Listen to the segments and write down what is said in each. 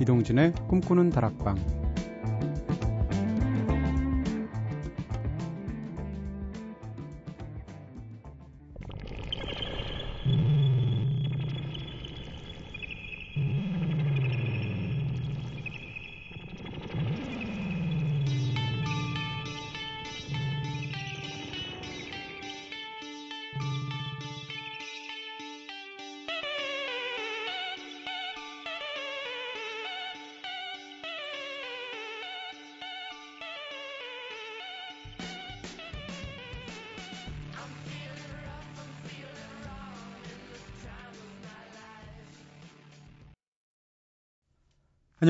이동진의 꿈꾸는 다락방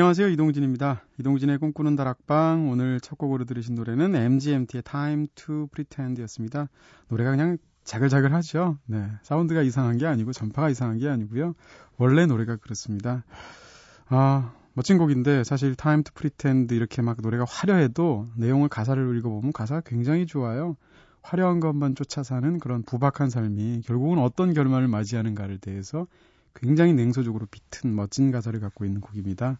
안녕하세요. 이동진입니다. 이동진의 꿈꾸는 다락방. 오늘 첫 곡으로 들으신 노래는 MGMT의 Time to Pretend였습니다. 노래가 그냥 자글자글 하죠. 네. 사운드가 이상한 게 아니고 전파가 이상한 게 아니고요. 원래 노래가 그렇습니다. 아, 멋진 곡인데 사실 Time to Pretend 이렇게 막 노래가 화려해도 내용을 가사를 읽어보면 가사가 굉장히 좋아요. 화려한 것만 쫓아 사는 그런 부박한 삶이 결국은 어떤 결말을 맞이하는가를 대해서 굉장히 냉소적으로 비튼 멋진 가사를 갖고 있는 곡입니다.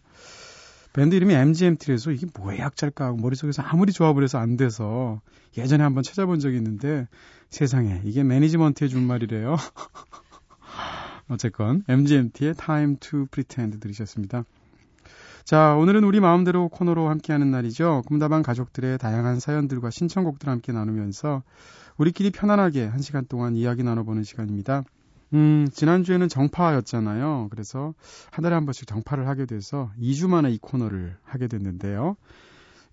밴드 이름이 MGMT라서 이게 뭐의 약자일까 하고 머릿속에서 아무리 조합을 해서 안 돼서 예전에 한번 찾아본 적이 있는데 세상에 이게 매니지먼트의 준말이래요. 어쨌건 MGMT의 Time to Pretend 들으셨습니다. 자, 오늘은 우리 마음대로 코너로 함께하는 날이죠. 꿈다방 가족들의 다양한 사연들과 신청곡들 함께 나누면서 우리끼리 편안하게 한 시간 동안 이야기 나눠보는 시간입니다. 음, 지난주에는 정파였잖아요. 그래서 한 달에 한 번씩 정파를 하게 돼서 2주 만에 이 코너를 하게 됐는데요.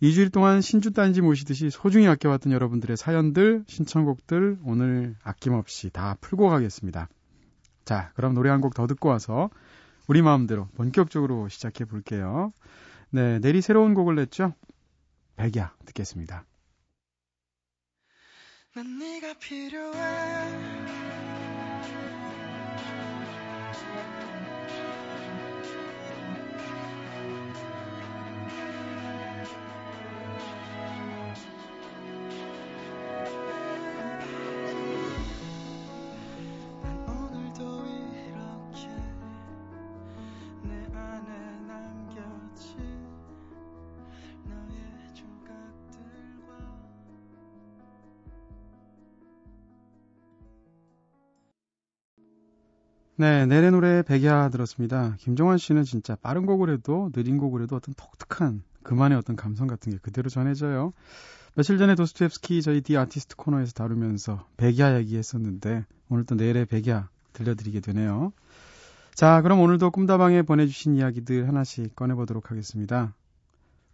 2주일 동안 신주 딴지 모시듯이 소중히 아껴왔던 여러분들의 사연들, 신청곡들 오늘 아낌없이 다 풀고 가겠습니다. 자, 그럼 노래 한 곡 더 듣고 와서 우리 마음대로 본격적으로 시작해 볼게요. 네, 내리 새로운 곡을 냈죠? 백야 듣겠습니다. 난 네가 필요해 네, 내래 노래 백야 들었습니다. 김종환 씨는 진짜 빠른 곡을 해도 느린 곡을 해도 어떤 독특한 그만의 어떤 감성 같은 게 그대로 전해져요. 며칠 전에 도스토옙스키 저희 디 아티스트 코너에서 다루면서 백야 얘기했었는데 오늘 또 내래 백야 들려드리게 되네요. 자, 그럼 오늘도 꿈다방에 보내주신 이야기들 하나씩 꺼내보도록 하겠습니다.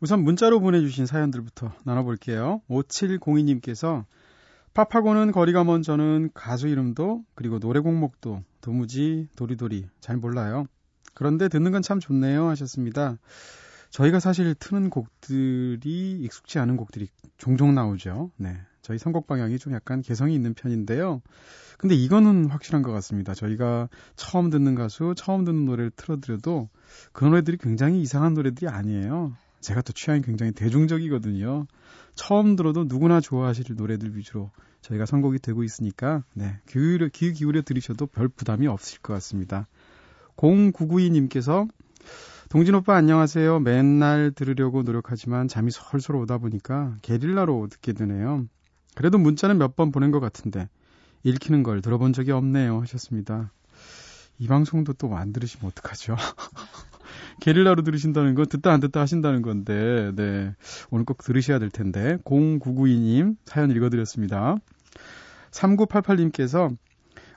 우선 문자로 보내주신 사연들부터 나눠볼게요. 5702님께서 팝하고는 거리가 먼 저는 가수 이름도 그리고 노래 곡목도 도무지 도리도리 잘 몰라요. 그런데 듣는 건 참 좋네요 하셨습니다. 저희가 사실 트는 곡들이 익숙지 않은 곡들이 종종 나오죠. 네. 저희 선곡 방향이 좀 약간 개성이 있는 편인데요. 근데 이거는 확실한 것 같습니다. 저희가 처음 듣는 가수, 처음 듣는 노래를 틀어드려도 그 노래들이 굉장히 이상한 노래들이 아니에요. 제가 또 취향이 굉장히 대중적이거든요. 처음 들어도 누구나 좋아하실 노래들 위주로 저희가 선곡이 되고 있으니까 네, 귀, 귀 기울여 들으셔도 별 부담이 없을 것 같습니다. 0992님께서 동진 오빠 안녕하세요. 맨날 들으려고 노력하지만 잠이 솔솔 오다 보니까 게릴라로 듣게 되네요. 그래도 문자는 몇 번 보낸 것 같은데 읽히는 걸 들어본 적이 없네요 하셨습니다. 이 방송도 또 안 들으시면 어떡하죠? 게릴라로 들으신다는 건 듣다 안 듣다 하신다는 건데, 네. 오늘 꼭 들으셔야 될 텐데. 0992님 사연 읽어드렸습니다. 3988님께서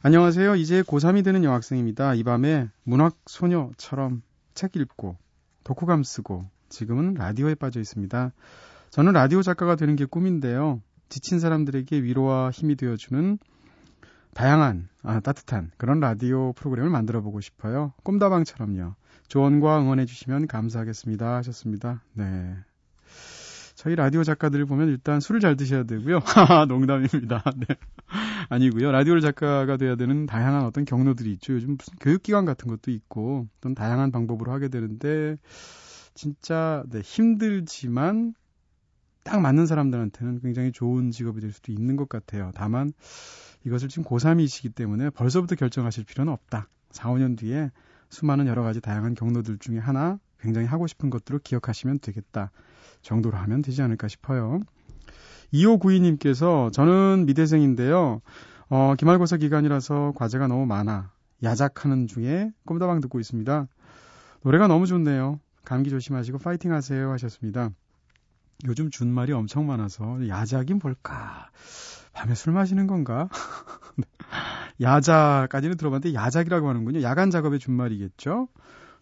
안녕하세요. 이제 고3이 되는 여학생입니다. 이 밤에 문학 소녀처럼 책 읽고 독후감 쓰고 지금은 라디오에 빠져 있습니다. 저는 라디오 작가가 되는 게 꿈인데요. 지친 사람들에게 위로와 힘이 되어주는 다양한, 아, 따뜻한 그런 라디오 프로그램을 만들어 보고 싶어요. 꿈다방처럼요. 조언과 응원해 주시면 감사하겠습니다. 하셨습니다. 네. 저희 라디오 작가들 을 보면 일단 술을 잘 드셔야 되고요. 농담입니다. 네. 아니고요. 라디오 작가가 돼야 되는 다양한 어떤 경로들이 있죠. 요즘 무슨 교육기관 같은 것도 있고 어떤 다양한 방법으로 하게 되는데 진짜 네, 힘들지만 딱 맞는 사람들한테는 굉장히 좋은 직업이 될 수도 있는 것 같아요. 다만 이것을 지금 고3이시기 때문에 벌써부터 결정하실 필요는 없다. 4, 5년 뒤에 수많은 여러 가지 다양한 경로들 중에 하나 굉장히 하고 싶은 것들을 기억하시면 되겠다 정도로 하면 되지 않을까 싶어요. 2592님께서 저는 미대생인데요. 어, 기말고사 기간이라서 과제가 너무 많아. 야작하는 중에 꿈다방 듣고 있습니다. 노래가 너무 좋네요. 감기 조심하시고 파이팅 하세요 하셨습니다. 요즘 준말이 엄청 많아서 야작이 뭘까? 밤에 술 마시는 건가? 야자까지는 들어봤는데 야작이라고 하는군요. 야간 작업의 준말이겠죠?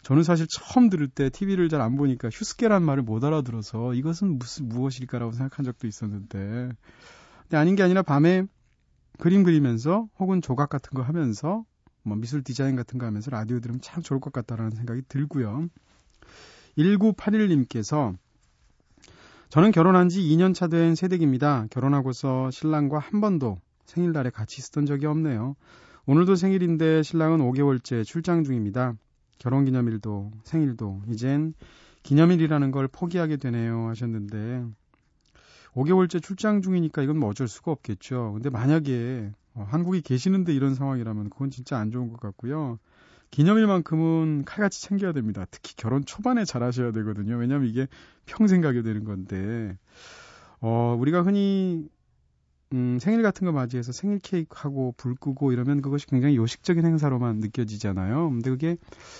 저는 사실 처음 들을 때 TV를 잘 안 보니까 휴스케란 말을 못 알아들어서 이것은 무슨 무엇일까라고 생각한 적도 있었는데 근데 아닌 게 아니라 밤에 그림 그리면서 혹은 조각 같은 거 하면서 뭐 미술 디자인 같은 거 하면서 라디오 들으면 참 좋을 것 같다라는 생각이 들고요. 1981님께서 저는 결혼한 지 2년 차 된 새댁입니다. 결혼하고서 신랑과 한 번도 생일날에 같이 있었던 적이 없네요. 오늘도 생일인데 신랑은 5개월째 출장 중입니다. 결혼 기념일도 생일도 이젠 기념일이라는 걸 포기하게 되네요 하셨는데 5개월째 출장 중이니까 이건 뭐 어쩔 수가 없겠죠. 근데 만약에 어, 한국에 계시는데 이런 상황이라면 그건 진짜 안 좋은 것 같고요. 기념일만큼은 칼같이 챙겨야 됩니다. 특히 결혼 초반에 잘 하셔야 되거든요. 왜냐하면 이게 평생 가게 되는 건데, 어, 우리가 흔히, 음, 생일 같은 거 맞이해서 생일 케이크 하고 불 끄고 이러면 그것이 굉장히 요식적인 행사로만 느껴지잖아요. 근데 그게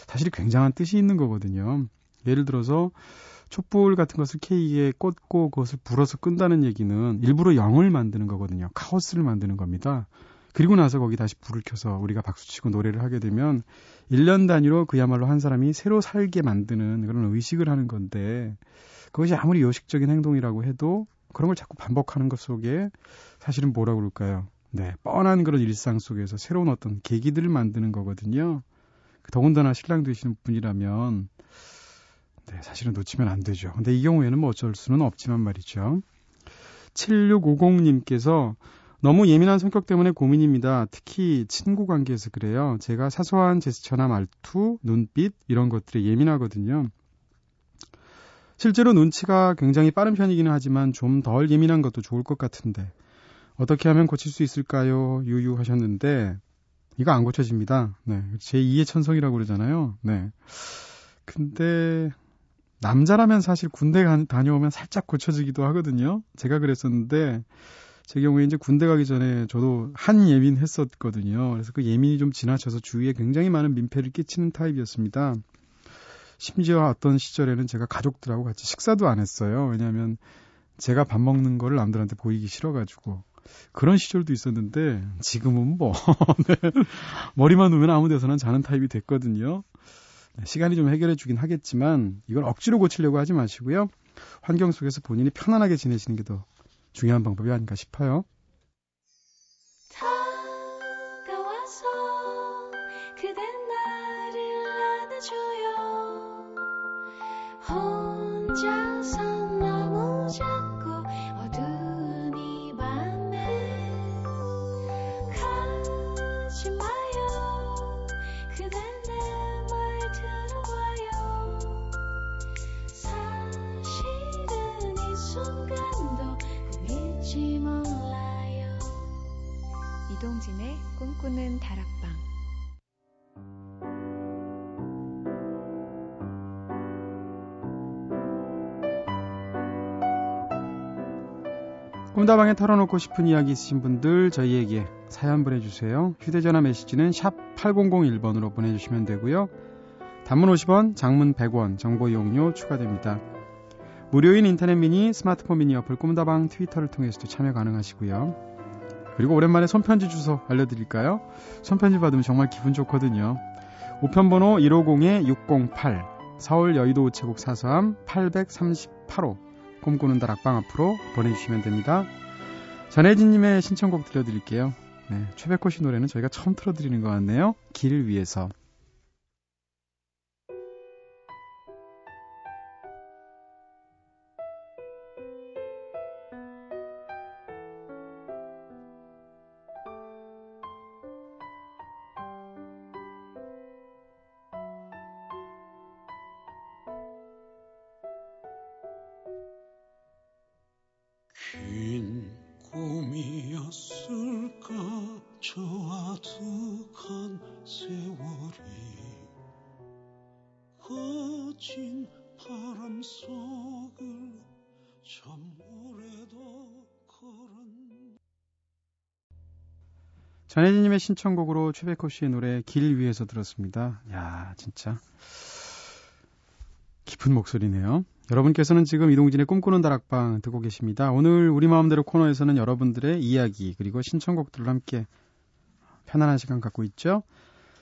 사실 굉장한 뜻이 있는 거거든요. 예를 들어서 촛불 같은 것을 케이크에 꽂고 그것을 불어서 끈다는 얘기는 일부러 영을 만드는 거거든요. 카오스를 만드는 겁니다. 그리고 나서 거기 다시 불을 켜서 우리가 박수치고 노래를 하게 되면 1년 단위로 그야말로 한 사람이 새로 살게 만드는 그런 의식을 하는 건데 그것이 아무리 요식적인 행동이라고 해도 그런 걸 자꾸 반복하는 것 속에 사실은 뭐라 그럴까요? 네, 뻔한 그런 일상 속에서 새로운 어떤 계기들을 만드는 거거든요. 더군다나 신랑 되시는 분이라면 네, 사실은 놓치면 안 되죠. 근데 이 경우에는 뭐 어쩔 수는 없지만 말이죠. 7650님께서 너무 예민한 성격 때문에 고민입니다. 특히 친구 관계에서 그래요. 제가 사소한 제스처나 말투, 눈빛 이런 것들에 예민하거든요. 실제로 눈치가 굉장히 빠른 편이기는 하지만 좀 덜 예민한 것도 좋을 것 같은데 어떻게 하면 고칠 수 있을까요? 유유하셨는데 이거 안 고쳐집니다. 네. 제 2의 천성이라고 그러잖아요. 네. 근데 남자라면 사실 군대 다녀오면 살짝 고쳐지기도 하거든요. 제가 그랬었는데 제 경우에 이제 군대 가기 전에 저도 한 예민 했었거든요. 그래서 그 예민이 좀 지나쳐서 주위에 굉장히 많은 민폐를 끼치는 타입이었습니다. 심지어 어떤 시절에는 제가 가족들하고 같이 식사도 안 했어요. 왜냐하면 제가 밥 먹는 거를 남들한테 보이기 싫어가지고 그런 시절도 있었는데 지금은 뭐 네. 머리만 놓으면 아무 데서나 자는 타입이 됐거든요. 네, 시간이 좀 해결해 주긴 하겠지만 이걸 억지로 고치려고 하지 마시고요. 환경 속에서 본인이 편안하게 지내시는 게 더 중요한 방법이 아닌가 싶어요. 꿈꾸는 다락방 꿈다방에 털어놓고 싶은 이야기 있으신 분들 저희에게 사연 보내주세요. 휴대전화 메시지는 샵 8001번으로 보내주시면 되고요. 단문 50원, 장문 100원, 정보 이용료 추가됩니다. 무료인 인터넷 미니, 스마트폰 미니 어플 꿈다방 트위터를 통해서도 참여 가능하시고요. 그리고 오랜만에 손편지 주소 알려드릴까요? 손편지 받으면 정말 기분 좋거든요. 우편번호 150-608 서울 여의도 우체국 사서함 838호 꿈꾸는 다락방 앞으로 보내주시면 됩니다. 전혜진님의 신청곡 들려드릴게요. 네, 최백호 씨 노래는 저희가 처음 틀어드리는 것 같네요. 길을 위해서. 세월이 거친 바람 속을 참 오래도 걸은 전혜진님의 신청곡으로 최백호 씨의 노래 길 위에서 들었습니다. 야 진짜 깊은 목소리네요. 여러분께서는 지금 이동진의 꿈꾸는 다락방 듣고 계십니다. 오늘 우리 마음대로 코너에서는 여러분들의 이야기 그리고 신청곡들을 함께 편안한 시간 갖고 있죠.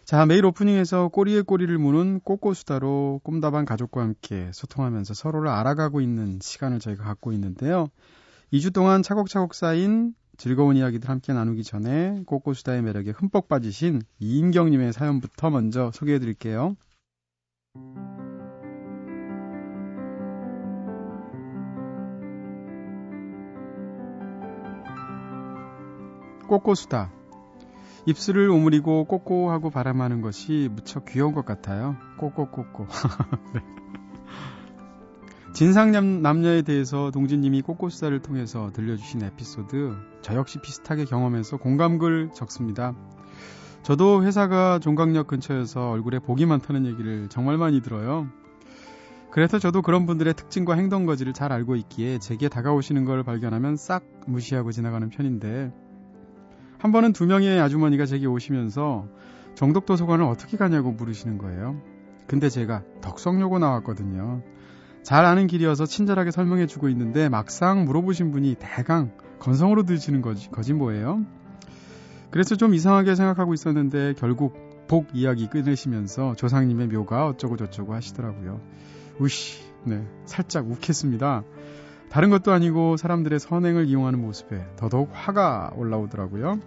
자, 매일 오프닝에서 꼬리에 꼬리를 무는 꼬꼬수다로 꿈다방 가족과 함께 소통하면서 서로를 알아가고 있는 시간을 저희가 갖고 있는데요. 2주 동안 차곡차곡 쌓인 즐거운 이야기들 함께 나누기 전에 꼬꼬수다의 매력에 흠뻑 빠지신 이인경님의 사연부터 먼저 소개해 드릴게요. 꼬꼬수다. 입술을 오므리고 꼬꼬하고 바람하는 것이 무척 귀여운 것 같아요. 꼬꼬꼬꼬. 네. 진상 남녀에 대해서 동진님이 꼬꼬수다를 통해서 들려주신 에피소드 저 역시 비슷하게 경험해서 공감글 적습니다. 저도 회사가 종강역 근처여서 얼굴에 복이 많다는 얘기를 정말 많이 들어요. 그래서 저도 그런 분들의 특징과 행동 거지를 잘 알고 있기에 제게 다가오시는 걸 발견하면 싹 무시하고 지나가는 편인데 한 번은 두 명의 아주머니가 제게 오시면서 정덕도서관을 어떻게 가냐고 물으시는 거예요. 근데 제가 덕성요고 나왔거든요. 잘 아는 길이어서 친절하게 설명해 주고 있는데 막상 물어보신 분이 대강 건성으로 드시는 거지, 거지 뭐예요? 그래서 좀 이상하게 생각하고 있었는데 결국 복 이야기 끊으시면서 조상님의 묘가 어쩌고 저쩌고 하시더라고요. 우씨, 네, 살짝 욱했습니다. 다른 것도 아니고 사람들의 선행을 이용하는 모습에 더더욱 화가 올라오더라고요.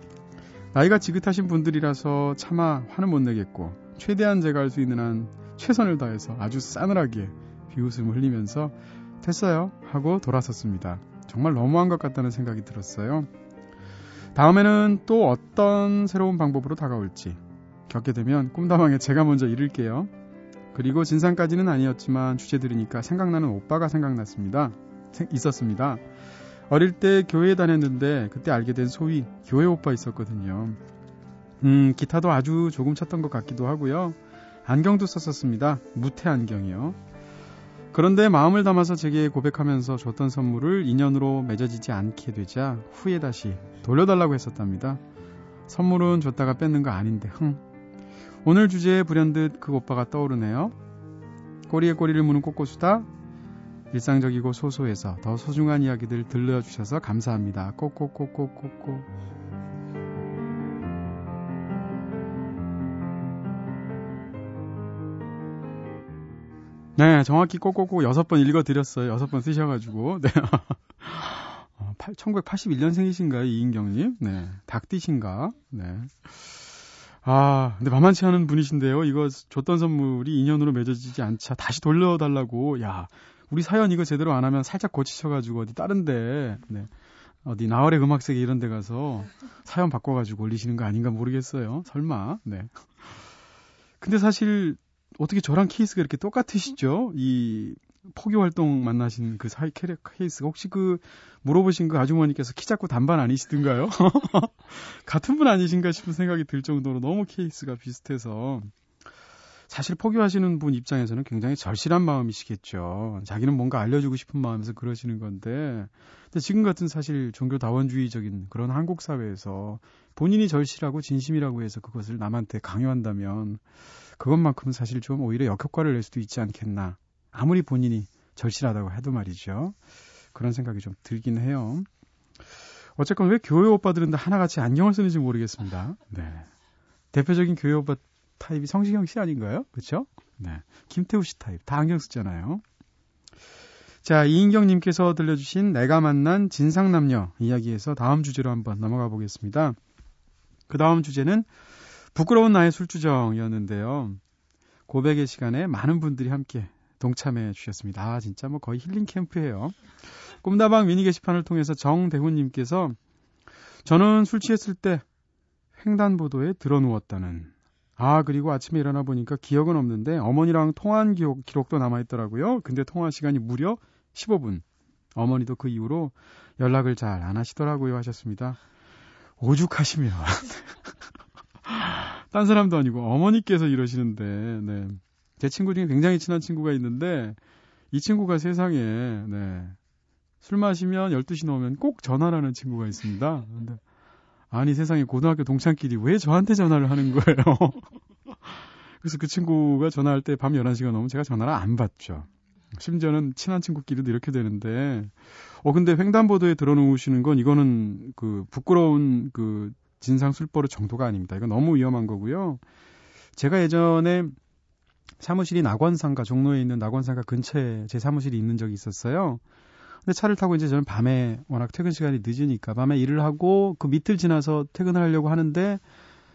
나이가 지긋하신 분들이라서 차마 화는 못 내겠고 최대한 제가 할 수 있는 한 최선을 다해서 아주 싸늘하게 비웃음을 흘리면서 됐어요 하고 돌아섰습니다. 정말 너무한 것 같다는 생각이 들었어요. 다음에는 또 어떤 새로운 방법으로 다가올지 겪게 되면 꿈다방에 제가 먼저 이를게요. 그리고 진상까지는 아니었지만 주제 들으니까 생각나는 오빠가 생각났습니다. 있었습니다. 어릴 때 교회에 다녔는데 그때 알게 된 소위 교회 오빠 있었거든요. 음, 기타도 아주 조금 쳤던 것 같기도 하고요. 안경도 썼었습니다. 무태 안경이요. 그런데 마음을 담아서 제게 고백하면서 줬던 선물을 인연으로 맺어지지 않게 되자 후에 다시 돌려달라고 했었답니다. 선물은 줬다가 뺏는 거 아닌데, 흥. 오늘 주제에 불현듯 그 오빠가 떠오르네요. 꼬리에 꼬리를 무는 꼬꼬수다. 일상적이고 소소해서 더 소중한 이야기들 들려주셔서 감사합니다. 꼬꼬꼬꼬꼬꼬. 네, 정확히 꼬꼬꼬 여섯 번 읽어드렸어요. 여섯 번 쓰셔가지고. 네. 1981년생이신가요, 이인경님? 네. 닭띠신가? 네. 아, 근데 만만치 않은 분이신데요. 이거 줬던 선물이 인연으로 맺어지지 않자 다시 돌려달라고. 야, 우리 사연 이거 제대로 안 하면 살짝 고치셔가지고 어디 다른데 네. 어디 나월의 음악세계 이런 데 가서 사연 바꿔가지고 올리시는 거 아닌가 모르겠어요. 설마. 네. 근데 사실 어떻게 저랑 케이스가 이렇게 똑같으시죠? 이 포교 활동 만나신 그 사이 캐릭 케이스가 혹시 그 물어보신 그 아주머니께서 키 작고 단발 아니시던가요? 같은 분 아니신가 싶은 생각이 들 정도로 너무 케이스가 비슷해서 사실 포기하시는 분 입장에서는 굉장히 절실한 마음이시겠죠. 자기는 뭔가 알려주고 싶은 마음에서 그러시는 건데, 근데 지금 같은 사실 종교 다원주의적인 그런 한국 사회에서 본인이 절실하고 진심이라고 해서 그것을 남한테 강요한다면 그것만큼은 사실 좀 오히려 역효과를 낼 수도 있지 않겠나. 아무리 본인이 절실하다고 해도 말이죠. 그런 생각이 좀 들긴 해요. 어쨌건 왜 교회 오빠들은 다 하나같이 안경을 쓰는지 모르겠습니다. 네. 대표적인 교회 오빠 타입이 성시경 씨 아닌가요? 그렇죠? 네. 김태우 씨 타입 다 안경 쓰잖아요. 자, 이인경 님께서 들려주신 내가 만난 진상남녀 이야기에서 다음 주제로 한번 넘어가 보겠습니다. 그 다음 주제는 부끄러운 나의 술주정이었는데요. 고백의 시간에 많은 분들이 함께 동참해 주셨습니다. 아, 진짜 뭐 거의 힐링 캠프예요. 꿈다방 미니 게시판을 통해서 정대훈 님께서 저는 술 취했을 때 횡단보도에 들어 누웠다는 아, 그리고 아침에 일어나 보니까 기억은 없는데 어머니랑 통화한 기록, 기록도 남아있더라고요. 근데 통화 시간이 무려 15분. 어머니도 그 이후로 연락을 잘 안 하시더라고요 하셨습니다. 오죽하시면. 딴 사람도 아니고 어머니께서 이러시는데, 네. 제 친구 중에 굉장히 친한 친구가 있는데, 이 친구가 세상에, 네. 술 마시면 12시 넘으면 꼭 전화를 하는 친구가 있습니다. 근데, 아니, 세상에 고등학교 동창끼리 왜 저한테 전화를 하는 거예요? 그래서 그 친구가 전화할 때 밤 11시가 넘으면 제가 전화를 안 받죠. 심지어는 친한 친구끼리도 이렇게 되는데, 어, 근데 횡단보도에 들어놓으시는 건 이거는 그 부끄러운 그 진상 술버릇 정도가 아닙니다. 이거 너무 위험한 거고요. 제가 예전에 사무실이 낙원상가, 종로에 있는 낙원상가 근처에 제 사무실이 있는 적이 있었어요. 근데 차를 타고 이제 저는 밤에 워낙 퇴근 시간이 늦으니까 밤에 일을 하고 그 밑을 지나서 퇴근을 하려고 하는데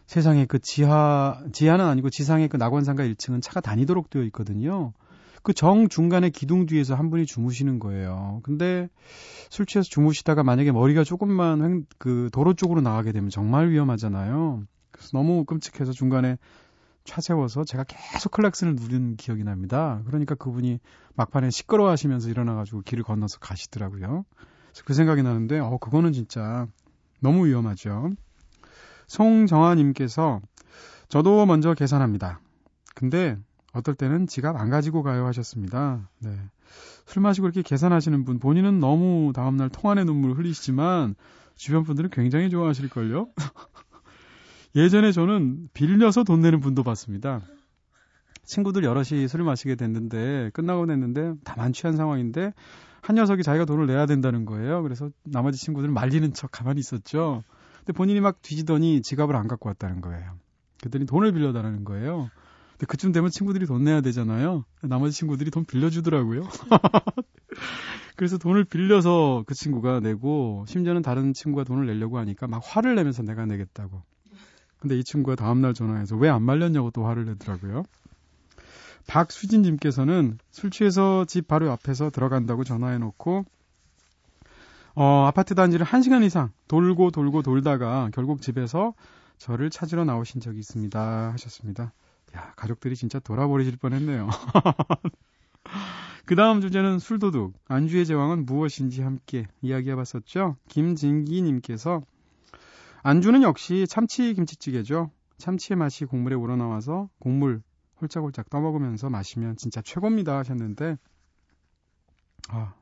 세상에 그 지하, 지하는 아니고 지상의 그 낙원상가 1층은 차가 다니도록 되어 있거든요. 그 정 중간에 기둥 뒤에서 한 분이 주무시는 거예요. 근데 술 취해서 주무시다가 만약에 머리가 조금만 횡, 그 도로 쪽으로 나가게 되면 정말 위험하잖아요. 그래서 너무 끔찍해서 중간에 차 세워서 제가 계속 클락슨을 누른 기억이 납니다. 그러니까 그분이 막판에 시끄러워 하시면서 일어나가지고 길을 건너서 가시더라고요. 그래서 그 생각이 나는데, 어, 그거는 진짜 너무 위험하죠. 송정아님께서 저도 먼저 계산합니다. 근데 어떨 때는 지갑 안 가지고 가요 하셨습니다. 네. 술 마시고 이렇게 계산하시는 분, 본인은 너무 다음날 통안의 눈물 흘리시지만 주변 분들은 굉장히 좋아하실걸요? 예전에 저는 빌려서 돈 내는 분도 봤습니다. 친구들 여럿이 술을 마시게 됐는데 끝나고 냈는데 다 만취한 상황인데 한 녀석이 자기가 돈을 내야 된다는 거예요. 그래서 나머지 친구들은 말리는 척 가만히 있었죠. 근데 본인이 막 뒤지더니 지갑을 안 갖고 왔다는 거예요. 그랬더니 돈을 빌려달라는 거예요. 근데 그쯤 되면 친구들이 돈 내야 되잖아요. 나머지 친구들이 돈 빌려주더라고요. 그래서 돈을 빌려서 그 친구가 내고 심지어는 다른 친구가 돈을 내려고 하니까 막 화를 내면서 내가 내겠다고. 근데 이 친구가 다음날 전화해서 왜 안 말렸냐고 또 화를 내더라고요. 박수진님께서는 술 취해서 집 바로 앞에서 들어간다고 전화해놓고 어, 아파트 단지를 1시간 이상 돌고 돌고 돌다가 결국 집에서 저를 찾으러 나오신 적이 있습니다. 하셨습니다. 야, 가족들이 진짜 돌아버리실 뻔 했네요. 그 다음 주제는 술도둑. 안주의 제왕은 무엇인지 함께 이야기해 봤었죠. 김진기님께서 안주는 역시 참치 김치찌개죠. 참치의 맛이 국물에 우러나와서 국물 홀짝홀짝 떠먹으면서 마시면 진짜 최고입니다 하셨는데 아,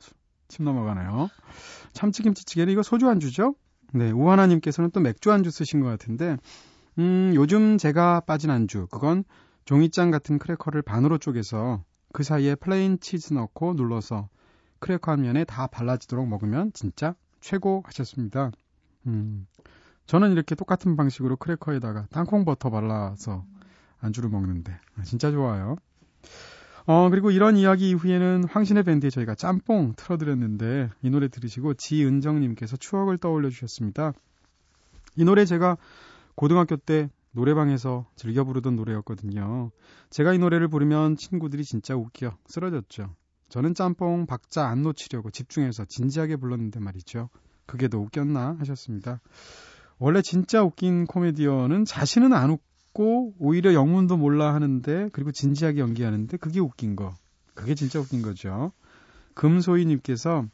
침 넘어가네요. 참치 김치찌개는 이거 소주 안주죠? 네, 우하나님께서는 또 맥주 안주 쓰신 것 같은데 음, 요즘 제가 빠진 안주 그건 종이장 같은 크래커를 반으로 쪼개서 그 사이에 plain 치즈 넣고 눌러서 크래커 한 면에 다 발라지도록 먹으면 진짜 최고 하셨습니다. 음, 저는 이렇게 똑같은 방식으로 크래커에다가 땅콩 버터 발라서 안주를 먹는데 진짜 좋아요. 어, 그리고 이런 이야기 이후에는 황신의 밴드에 저희가 짬뽕 틀어드렸는데 이 노래 들으시고 지은정님께서 추억을 떠올려 주셨습니다. 이 노래 제가 고등학교 때 노래방에서 즐겨 부르던 노래였거든요. 제가 이 노래를 부르면 친구들이 진짜 웃겨 쓰러졌죠. 저는 짬뽕 박자 안 놓치려고 집중해서 진지하게 불렀는데 말이죠. 그게 더 웃겼나 하셨습니다. 원래 진짜 웃긴 코미디언은 자신은 안 웃고 오히려 영문도 몰라 하는데 그리고 진지하게 연기하는데 그게 웃긴 거. 그게 진짜 웃긴 거죠. 금소희님께서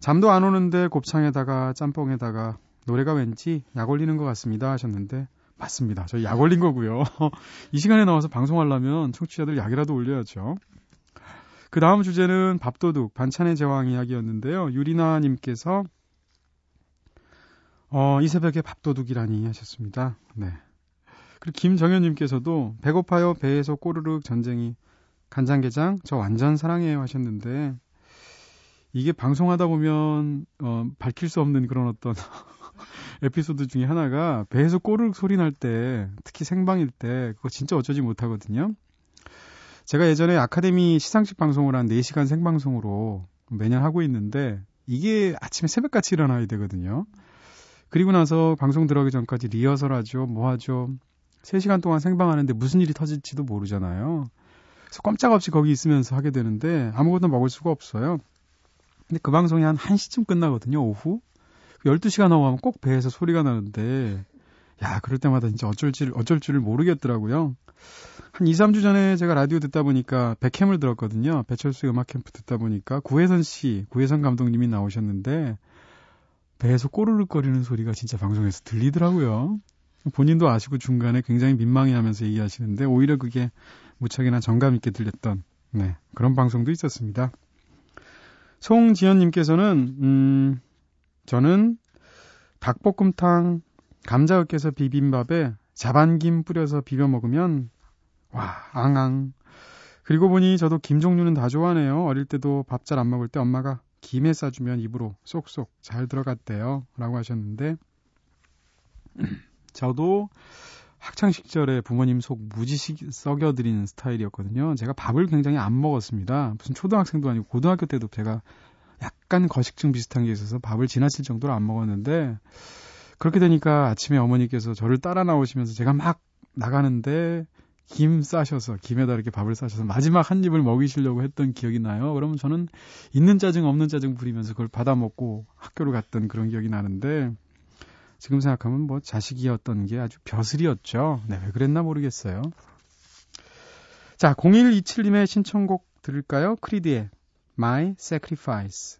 잠도 안 오는데 곱창에다가 짬뽕에다가 노래가 왠지 약 올리는 것 같습니다 하셨는데 맞습니다. 저희 약 올린 거고요. 이 시간에 나와서 방송하려면 청취자들 약이라도 올려야죠. 그 다음 주제는 밥도둑 반찬의 제왕 이야기였는데요. 유리나님께서 어, 이 새벽에 밥도둑이라니 하셨습니다. 네. 그리고 김정현님께서도 배고파요 배에서 꼬르륵 전쟁이 간장게장 저 완전 사랑해요 하셨는데 이게 방송하다 보면 어, 밝힐 수 없는 그런 어떤 에피소드 중에 하나가 배에서 꼬르륵 소리 날 때 특히 생방일 때 그거 진짜 어쩌지 못하거든요. 제가 예전에 아카데미 시상식 방송을 한 4시간 생방송으로 매년 하고 있는데 이게 아침에 새벽같이 일어나야 되거든요. 그리고 나서 방송 들어가기 전까지 리허설 하죠, 뭐 하죠. 3시간 동안 생방하는데 무슨 일이 터질지도 모르잖아요. 그래서 꼼짝없이 거기 있으면서 하게 되는데 아무것도 먹을 수가 없어요. 근데 그 방송이 한 1시쯤 끝나거든요, 오후. 12시가 넘어가면 꼭 배에서 소리가 나는데, 야, 그럴 때마다 진짜 어쩔 줄, 어쩔 줄을 모르겠더라고요. 한 2, 3주 전에 제가 라디오 듣다 보니까 백캠을 들었거든요. 배철수 음악 캠프 듣다 보니까 구혜선 씨, 구혜선 감독님이 나오셨는데, 배에서 꼬르륵거리는 소리가 진짜 방송에서 들리더라고요. 본인도 아시고 중간에 굉장히 민망해하면서 얘기하시는데 오히려 그게 무척이나 정감 있게 들렸던 네, 그런 방송도 있었습니다. 송지연님께서는, 음, 저는 닭볶음탕, 감자 으깨서 비빔밥에 자반김 뿌려서 비벼 먹으면, 와, 앙앙. 그리고 보니 저도 김 종류는 다 좋아하네요. 어릴 때도 밥 잘 안 먹을 때 엄마가 김에 싸주면 입으로 쏙쏙 잘 들어갔대요. 라고 하셨는데, 저도 학창 시절에 부모님 속 무지 썩여드리는 스타일이었거든요. 제가 밥을 굉장히 안 먹었습니다. 무슨 초등학생도 아니고 고등학교 때도 제가 약간 거식증 비슷한 게 있어서 밥을 지나칠 정도로 안 먹었는데 그렇게 되니까 아침에 어머니께서 저를 따라 나오시면서 제가 막 나가는데 김 싸셔서 김에다 이렇게 밥을 싸셔서 마지막 한 입을 먹이시려고 했던 기억이 나요. 그러면 저는 있는 짜증 없는 짜증 부리면서 그걸 받아 먹고 학교를 갔던 그런 기억이 나는데 지금 생각하면 뭐 자식이었던 게 아주 벼슬이었죠. 네, 왜 그랬나 모르겠어요. 자, 0127님의 신청곡 들을까요? 크리드의 My Sacrifice.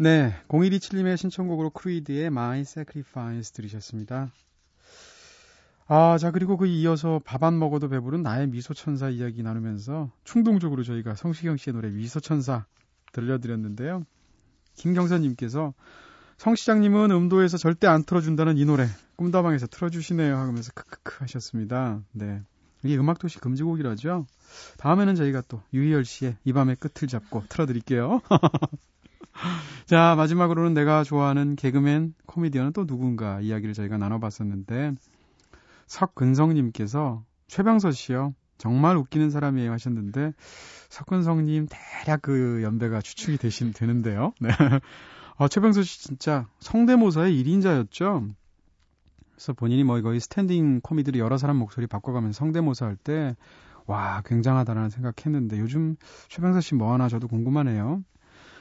네, 0127님의 신청곡으로 크리드의 My Sacrifice 들으셨습니다. 아, 자, 그리고 그 이어서 밥 안 먹어도 배부른 나의 미소천사 이야기 나누면서 충동적으로 저희가 성시경 씨의 노래 미소천사 들려드렸는데요. 김경선님께서 성시장님은 음도에서 절대 안 틀어준다는 이 노래 꿈다방에서 틀어주시네요 하면서 크크크 하셨습니다. 네. 이게 음악도시 금지곡이라죠. 다음에는 저희가 또 유희열 씨의 이 밤의 끝을 잡고 틀어드릴게요. 자, 마지막으로는 내가 좋아하는 개그맨, 코미디언은 또 누군가 이야기를 저희가 나눠봤었는데, 석근성님께서 최병서 씨요. 정말 웃기는 사람이에요 하셨는데, 석근성님 대략 그 연배가 추측이 되신, 되는데요. 네. 아, 최병서 씨 진짜 성대모사의 1인자였죠. 그래서 본인이 뭐 거의 스탠딩 코미디를 여러 사람 목소리 바꿔가면서 성대모사 할 때, 와, 굉장하다라는 생각했는데, 요즘 최병서 씨 뭐 하나 저도 궁금하네요.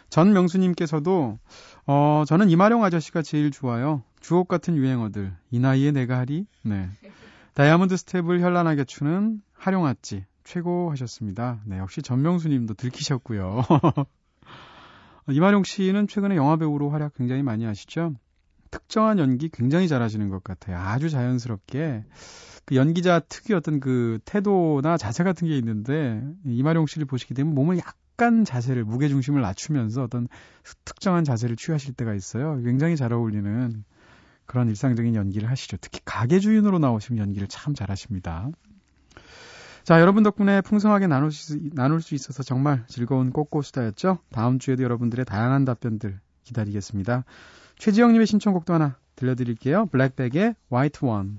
전명수님께서도 어 저는 이마룡 아저씨가 제일 좋아요. 주옥 같은 유행어들 이 나이에 내가 하리. 네. 다이아몬드 스텝을 현란하게 추는 하룡아찌 최고 하셨습니다. 네 역시 전명수님도 들키셨고요. 이마룡 씨는 최근에 영화 배우로 활약 굉장히 많이 하시죠. 특정한 연기 굉장히 잘하시는 것 같아요. 아주 자연스럽게 그 연기자 특유의 어떤 그 태도나 자세 같은 게 있는데 이마룡 씨를 보시게 되면 몸을 약 약간 자세를 무게 중심을 낮추면서 어떤 특정한 자세를 취하실 때가 있어요. 굉장히 잘 어울리는 그런 일상적인 연기를 하시죠. 특히 가게 주인으로 나오시면 연기를 참 잘하십니다. 자, 여러분 덕분에 풍성하게 나눌 수, 나눌 수 있어서 정말 즐거운 꽃꽃수다였죠. 다음 주에도 여러분들의 다양한 답변들 기다리겠습니다. 최지영님의 신청곡도 하나 들려드릴게요. 블랙백의 White One.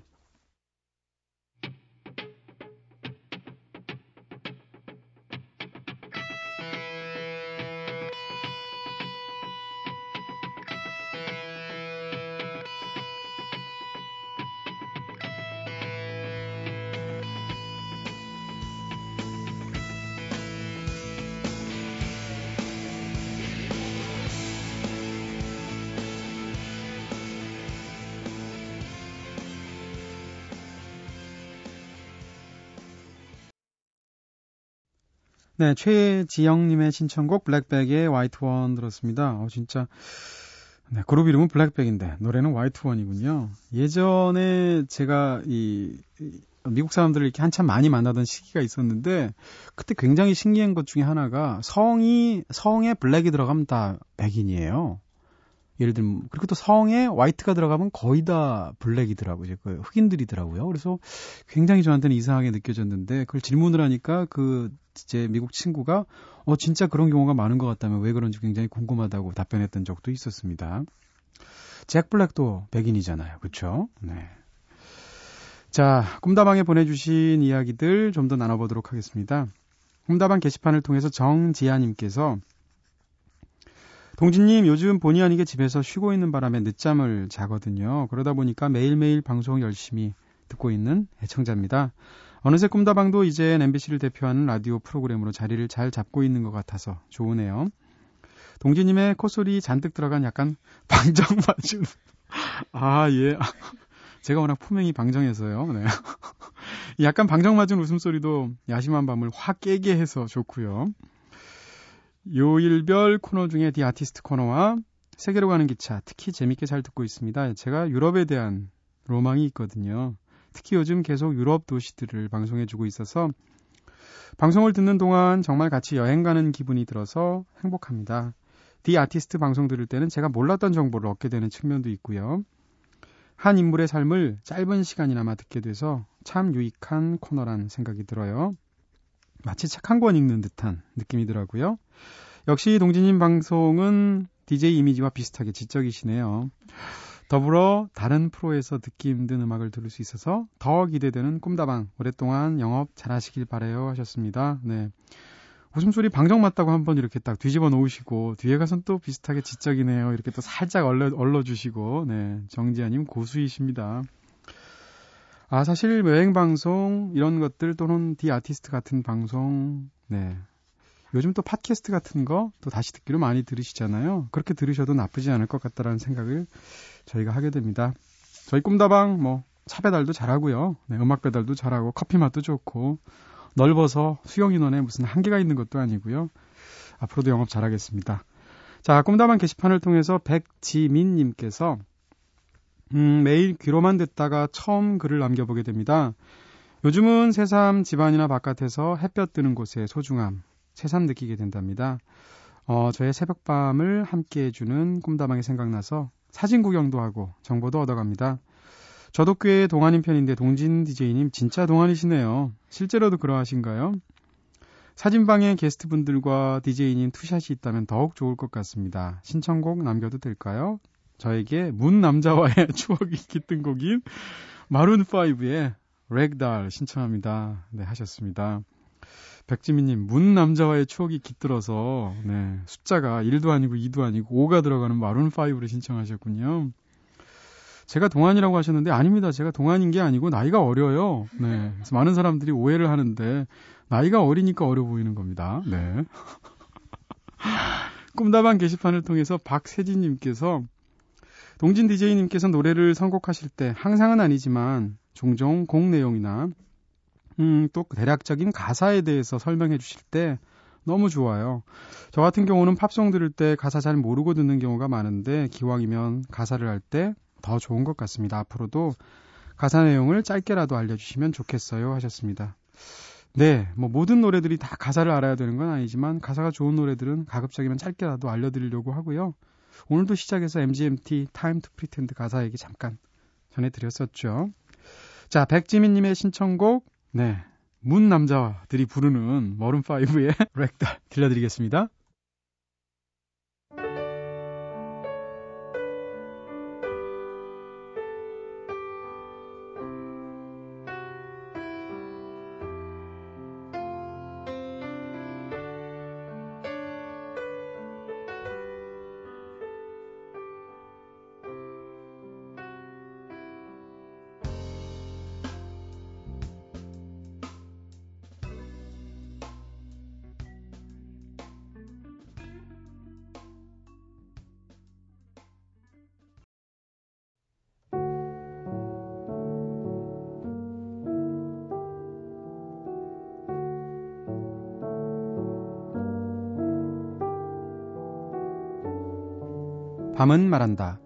네, 최지영님의 신청곡 블랙백의 화이트 원 들었습니다. 어, 진짜. 네, 그룹 이름은 블랙백인데 노래는 화이트 원이군요. 예전에 제가 이, 이 미국 사람들을 이렇게 한참 많이 만나던 시기가 있었는데 그때 굉장히 신기한 것 중에 하나가 성이 성에 블랙이 들어가면 다 백인이에요. 예를 들면 그리고 또 성에 화이트가 들어가면 거의 다 블랙이더라고요. 그 흑인들이더라고요. 그래서 굉장히 저한테는 이상하게 느껴졌는데 그걸 질문을 하니까 그 제 미국 친구가 어 진짜 그런 경우가 많은 것 같다면 왜 그런지 굉장히 궁금하다고 답변했던 적도 있었습니다. 잭 블랙도 백인이잖아요. 그렇죠? 네. 자, 꿈다방에 보내주신 이야기들 좀 더 나눠보도록 하겠습니다. 꿈다방 게시판을 통해서 정지아님께서 동진님, 요즘 본의 아니게 집에서 쉬고 있는 바람에 늦잠을 자거든요. 그러다 보니까 매일매일 방송 열심히 듣고 있는 애청자입니다. 어느새 꿈다방도 이제 MBC를 대표하는 라디오 프로그램으로 자리를 잘 잡고 있는 것 같아서 좋으네요. 동지님의 콧소리 잔뜩 들어간 약간 방정 맞은 아 예. 제가 워낙 품행이 방정해서요. 네. 약간 방정 맞은 웃음소리도 야심한 밤을 확 깨게 해서 좋고요. 요일별 코너 중에 디 아티스트 코너와 세계로 가는 기차 특히 재밌게 잘 듣고 있습니다. 제가 유럽에 대한 로망이 있거든요. 특히 요즘 계속 유럽 도시들을 방송해주고 있어서 방송을 듣는 동안 정말 같이 여행 가는 기분이 들어서 행복합니다. 디 아티스트 방송 들을 때는 제가 몰랐던 정보를 얻게 되는 측면도 있고요. 한 인물의 삶을 짧은 시간이나마 듣게 돼서 참 유익한 코너란 생각이 들어요. 마치 책 한 권 읽는 듯한 느낌이더라고요. 역시 동진님 방송은 DJ 이미지와 비슷하게 지적이시네요. 더불어 다른 프로에서 듣기 힘든 음악을 들을 수 있어서 더 기대되는 꿈다방 오랫동안 영업 잘하시길 바래요 하셨습니다. 네. 웃음소리 방정 맞다고 한번 이렇게 딱 뒤집어 놓으시고 뒤에 가선 또 비슷하게 지적이네요. 이렇게 또 살짝 얼러, 얼러주시고 네 정지아님 고수이십니다. 아 사실 여행 방송 이런 것들 또는 디 아티스트 같은 방송 네 요즘 또 팟캐스트 같은 거 또 다시 듣기로 많이 들으시잖아요. 그렇게 들으셔도 나쁘지 않을 것 같다라는 생각을 저희가 하게 됩니다. 저희 꿈다방 뭐 차 배달도 잘하고요. 네, 음악 배달도 잘하고 커피 맛도 좋고 넓어서 수용 인원에 무슨 한계가 있는 것도 아니고요. 앞으로도 영업 잘하겠습니다. 자, 꿈다방 게시판을 통해서 백지민 님께서 음, 매일 귀로만 듣다가 처음 글을 남겨보게 됩니다. 요즘은 새삼 집안이나 바깥에서 햇볕 뜨는 곳의 소중함, 새삼 느끼게 된답니다. 어, 저의 새벽밤을 함께 해주는 꿈다방이 생각나서 사진 구경도 하고 정보도 얻어갑니다. 저도 꽤 동안인 편인데 동진 DJ님 진짜 동안이시네요. 실제로도 그러하신가요? 사진방에 게스트분들과 DJ님 투샷이 있다면 더욱 좋을 것 같습니다. 신청곡 남겨도 될까요? 저에게 문 남자와의 추억이 깃든 곡인 마룬 5의 렉달 신청합니다. 네, 하셨습니다. 백지민님, 문 남자와의 추억이 깃들어서, 네, 숫자가 1도 아니고 2도 아니고 5가 들어가는 마룬5를 신청하셨군요. 제가 동안이라고 하셨는데, 아닙니다. 제가 동안인 게 아니고, 나이가 어려요. 네. 그래서 많은 사람들이 오해를 하는데, 나이가 어리니까 어려 보이는 겁니다. 네. 꿈다방 게시판을 통해서 박세진님께서, 동진 DJ님께서 노래를 선곡하실 때, 항상은 아니지만, 종종 곡 내용이나 음, 또 대략적인 가사에 대해서 설명해 주실 때 너무 좋아요. 저 같은 경우는 팝송 들을 때 가사 잘 모르고 듣는 경우가 많은데 기왕이면 가사를 알 때 더 좋은 것 같습니다. 앞으로도 가사 내용을 짧게라도 알려주시면 좋겠어요 하셨습니다. 네, 뭐 모든 노래들이 다 가사를 알아야 되는 건 아니지만 가사가 좋은 노래들은 가급적이면 짧게라도 알려드리려고 하고요. 오늘도 시작해서 MGMT Time to Pretend 가사 얘기 잠깐 전해드렸었죠. 자, 백지민님의 신청곡 네. 문 남자들이 부르는 머름5의 렉달 들려드리겠습니다. 밤은 말한다.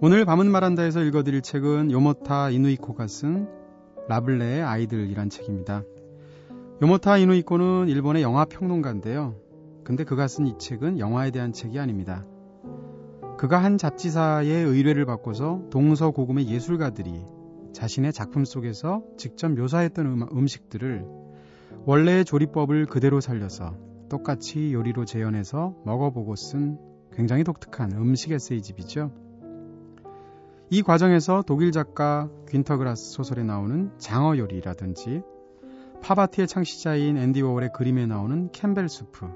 오늘 밤은 말한다에서 읽어드릴 책은 요모타 이누이코가 쓴 라블레의 아이들이란 책입니다. 요모타 이누이코는 일본의 영화 평론가인데요. 근데 그가 쓴 이 책은 영화에 대한 책이 아닙니다. 그가 한 잡지사의 의뢰를 받고서 동서고금의 예술가들이 자신의 작품 속에서 직접 묘사했던 음, 음식들을 원래의 조리법을 그대로 살려서 똑같이 요리로 재현해서 먹어보고 쓴 굉장히 독특한 음식 에세이집이죠. 이 과정에서 독일 작가 귄터그라스 소설에 나오는 장어 요리라든지 팝아트의 창시자인 앤디 워홀의 그림에 나오는 캠벨 수프,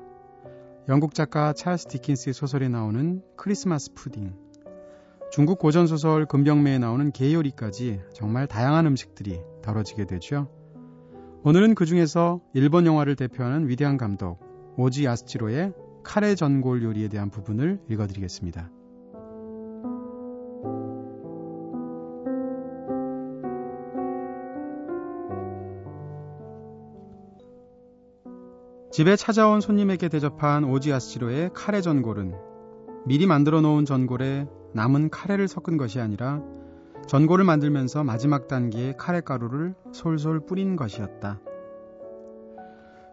영국 작가 찰스 디킨스의 소설에 나오는 크리스마스 푸딩, 중국 고전 소설 금병매에 나오는 게요리까지 정말 다양한 음식들이 다뤄지게 되죠. 오늘은 그 중에서 일본 영화를 대표하는 위대한 감독 오지 야스지로의 카레 전골 요리에 대한 부분을 읽어드리겠습니다. 집에 찾아온 손님에게 대접한 오지아스지로의 카레 전골은 미리 만들어 놓은 전골에 남은 카레를 섞은 것이 아니라 전골을 만들면서 마지막 단계에 카레 가루를 솔솔 뿌린 것이었다.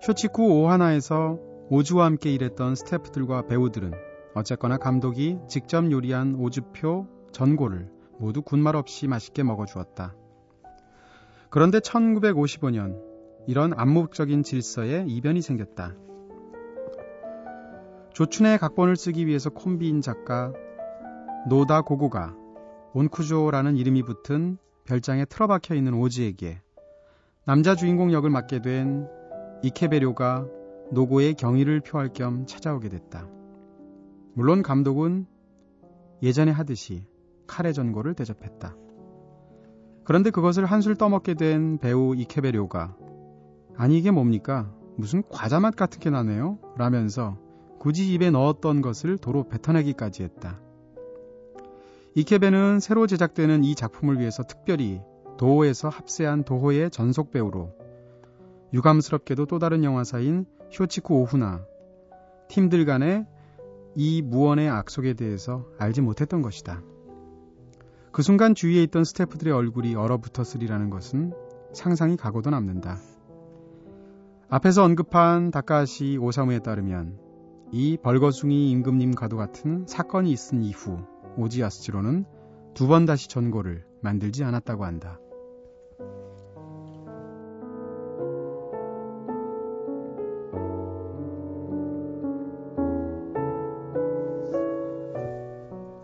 쇼치쿠 오하나에서 오주와 함께 일했던 스태프들과 배우들은 어쨌거나 감독이 직접 요리한 오주표 전골을 모두 군말 없이 맛있게 먹어주었다. 그런데 1955년 이런 암묵적인 질서에 이변이 생겼다. 조춘의 각본을 쓰기 위해서 콤비인 작가 노다 고고가 온쿠조라는 이름이 붙은 별장에 틀어박혀 있는 오지에게 남자 주인공 역을 맡게 된 이케베료가 노고의 경의를 표할 겸 찾아오게 됐다. 물론 감독은 예전에 하듯이 카레 전골을 대접했다. 그런데 그것을 한술 떠먹게 된 배우 이케베료가 아니 이게 뭡니까? 무슨 과자 맛 같은 게 나네요? 라면서 굳이 입에 넣었던 것을 도로 뱉어내기까지 했다. 이케베는 새로 제작되는 이 작품을 위해서 특별히 도호에서 합세한 도호의 전속 배우로 유감스럽게도 또 다른 영화사인 쇼치쿠 오후나 팀들 간의 이 무언의 악속에 대해서 알지 못했던 것이다. 그 순간 주위에 있던 스태프들의 얼굴이 얼어붙었으리라는 것은 상상이 가고도 남는다. 앞에서 언급한 다카시 오사무에 따르면 이 벌거숭이 임금님과도 같은 사건이 있은 이후 오지아스지로는 두 번 다시 전고를 만들지 않았다고 한다.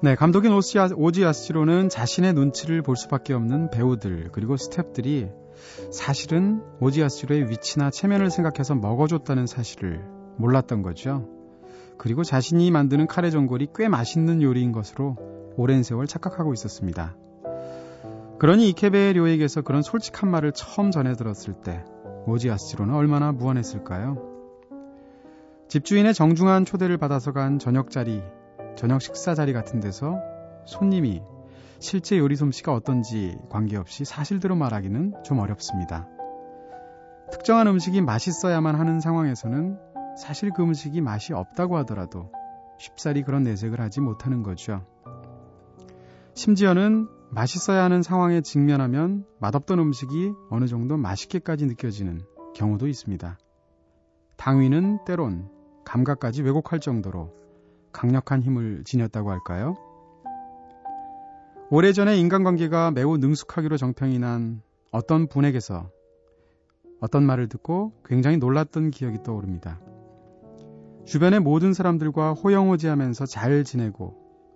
네, 감독인 오시아, 오지 아스지로는 자신의 눈치를 볼 수밖에 없는 배우들 그리고 스탭들이 사실은 오지 아스로의 위치나 체면을 생각해서 먹어줬다는 사실을 몰랐던 거죠. 그리고 자신이 만드는 카레 전골이 꽤 맛있는 요리인 것으로 오랜 세월 착각하고 있었습니다. 그러니 이케베 료에게서 그런 솔직한 말을 처음 전해 들었을 때 오지아스로는 얼마나 무안했을까요? 집주인의 정중한 초대를 받아서 간 저녁 자리, 저녁 식사 자리 같은 데서 손님이 실제 요리 솜씨가 어떤지 관계없이 사실대로 말하기는 좀 어렵습니다. 특정한 음식이 맛있어야만 하는 상황에서는 사실 그 음식이 맛이 없다고 하더라도 쉽사리 그런 내색을 하지 못하는 거죠. 심지어는 맛있어야 하는 상황에 직면하면 맛없던 음식이 어느 정도 맛있게까지 느껴지는 경우도 있습니다. 당위는 때론 감각까지 왜곡할 정도로 강력한 힘을 지녔다고 할까요? 오래전에 인간관계가 매우 능숙하기로 정평이 난 어떤 분에게서 어떤 말을 듣고 굉장히 놀랐던 기억이 떠오릅니다. 주변의 모든 사람들과 호영호지하면서 잘 지내고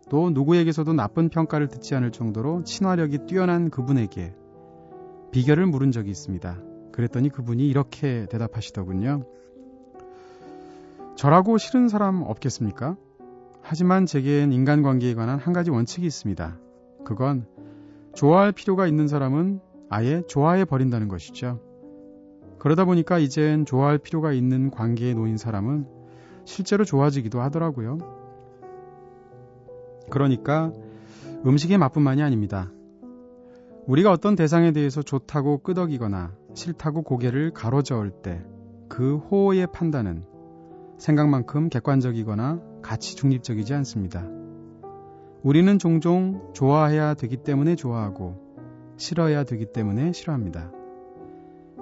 또 누구에게서도 나쁜 평가를 듣지 않을 정도로 친화력이 뛰어난 그분에게 비결을 물은 적이 있습니다. 그랬더니 그분이 이렇게 대답하시더군요. 저라고 싫은 사람 없겠습니까? 하지만 제겐 인간관계에 관한 한 가지 원칙이 있습니다. 그건 좋아할 필요가 있는 사람은 아예 좋아해 버린다는 것이죠. 그러다 보니까 이젠 좋아할 필요가 있는 관계에 놓인 사람은 실제로 좋아지기도 하더라고요. 그러니까 음식의 맛뿐만이 아닙니다. 우리가 어떤 대상에 대해서 좋다고 끄덕이거나 싫다고 고개를 가로저을 때 그 호의 판단은 생각만큼 객관적이거나 가치 중립적이지 않습니다. 우리는 종종 좋아해야 되기 때문에 좋아하고 싫어해야 되기 때문에 싫어합니다.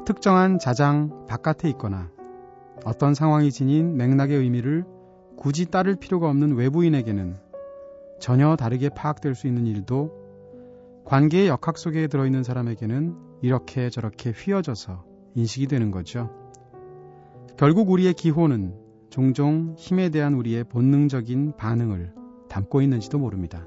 특정한 자장 바깥에 있거나 어떤 상황이 지닌 맥락의 의미를 굳이 따를 필요가 없는 외부인에게는 전혀 다르게 파악될 수 있는 일도 관계의 역학 속에 들어있는 사람에게는 이렇게 저렇게 휘어져서 인식이 되는 거죠. 결국 우리의 기호는 종종 힘에 대한 우리의 본능적인 반응을 담고 있는지도 모릅니다.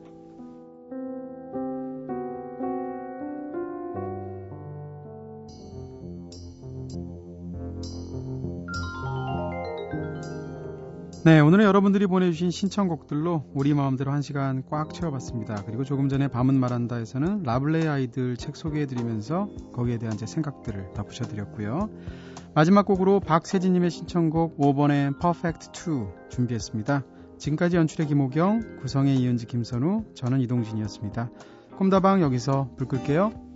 네, 오늘은 여러분들이 보내주신 신청곡들로 우리 마음대로 한 시간 꽉 채워봤습니다. 그리고 조금 전에 밤은 말한다에서는 라블레이 아이들 책 소개해드리면서 거기에 대한 제 생각들을 덧붙여드렸고요. 마지막 곡으로 박세진님의 신청곡 5번의 Perfect 2 준비했습니다. 지금까지 연출의 김호경, 구성의 이은지 김선우, 저는 이동진이었습니다. 꿈다방 여기서 불 끌게요.